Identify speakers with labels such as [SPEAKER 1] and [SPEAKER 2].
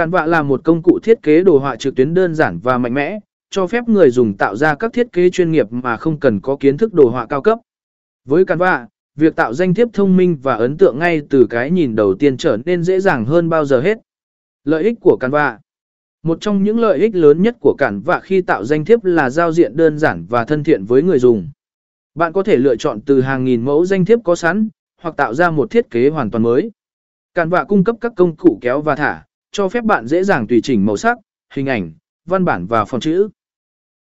[SPEAKER 1] Cản vạ là một công cụ thiết kế đồ họa trực tuyến đơn giản và mạnh mẽ, cho phép người dùng tạo ra các thiết kế chuyên nghiệp mà không cần có kiến thức đồ họa cao cấp. Với Canva, việc tạo danh thiếp thông minh và ấn tượng ngay từ cái nhìn đầu tiên trở nên dễ dàng hơn bao giờ hết. Lợi ích của Canva Một trong những lợi ích lớn nhất của Canva khi tạo danh thiếp là giao diện đơn giản và thân thiện với người dùng. Bạn có thể lựa chọn từ hàng nghìn mẫu danh thiếp có sẵn, hoặc tạo ra một thiết kế hoàn toàn mới. Canva cung cấp các công cụ kéo và thả, cho phép bạn dễ dàng tùy chỉnh màu sắc, hình ảnh, văn bản và phông chữ.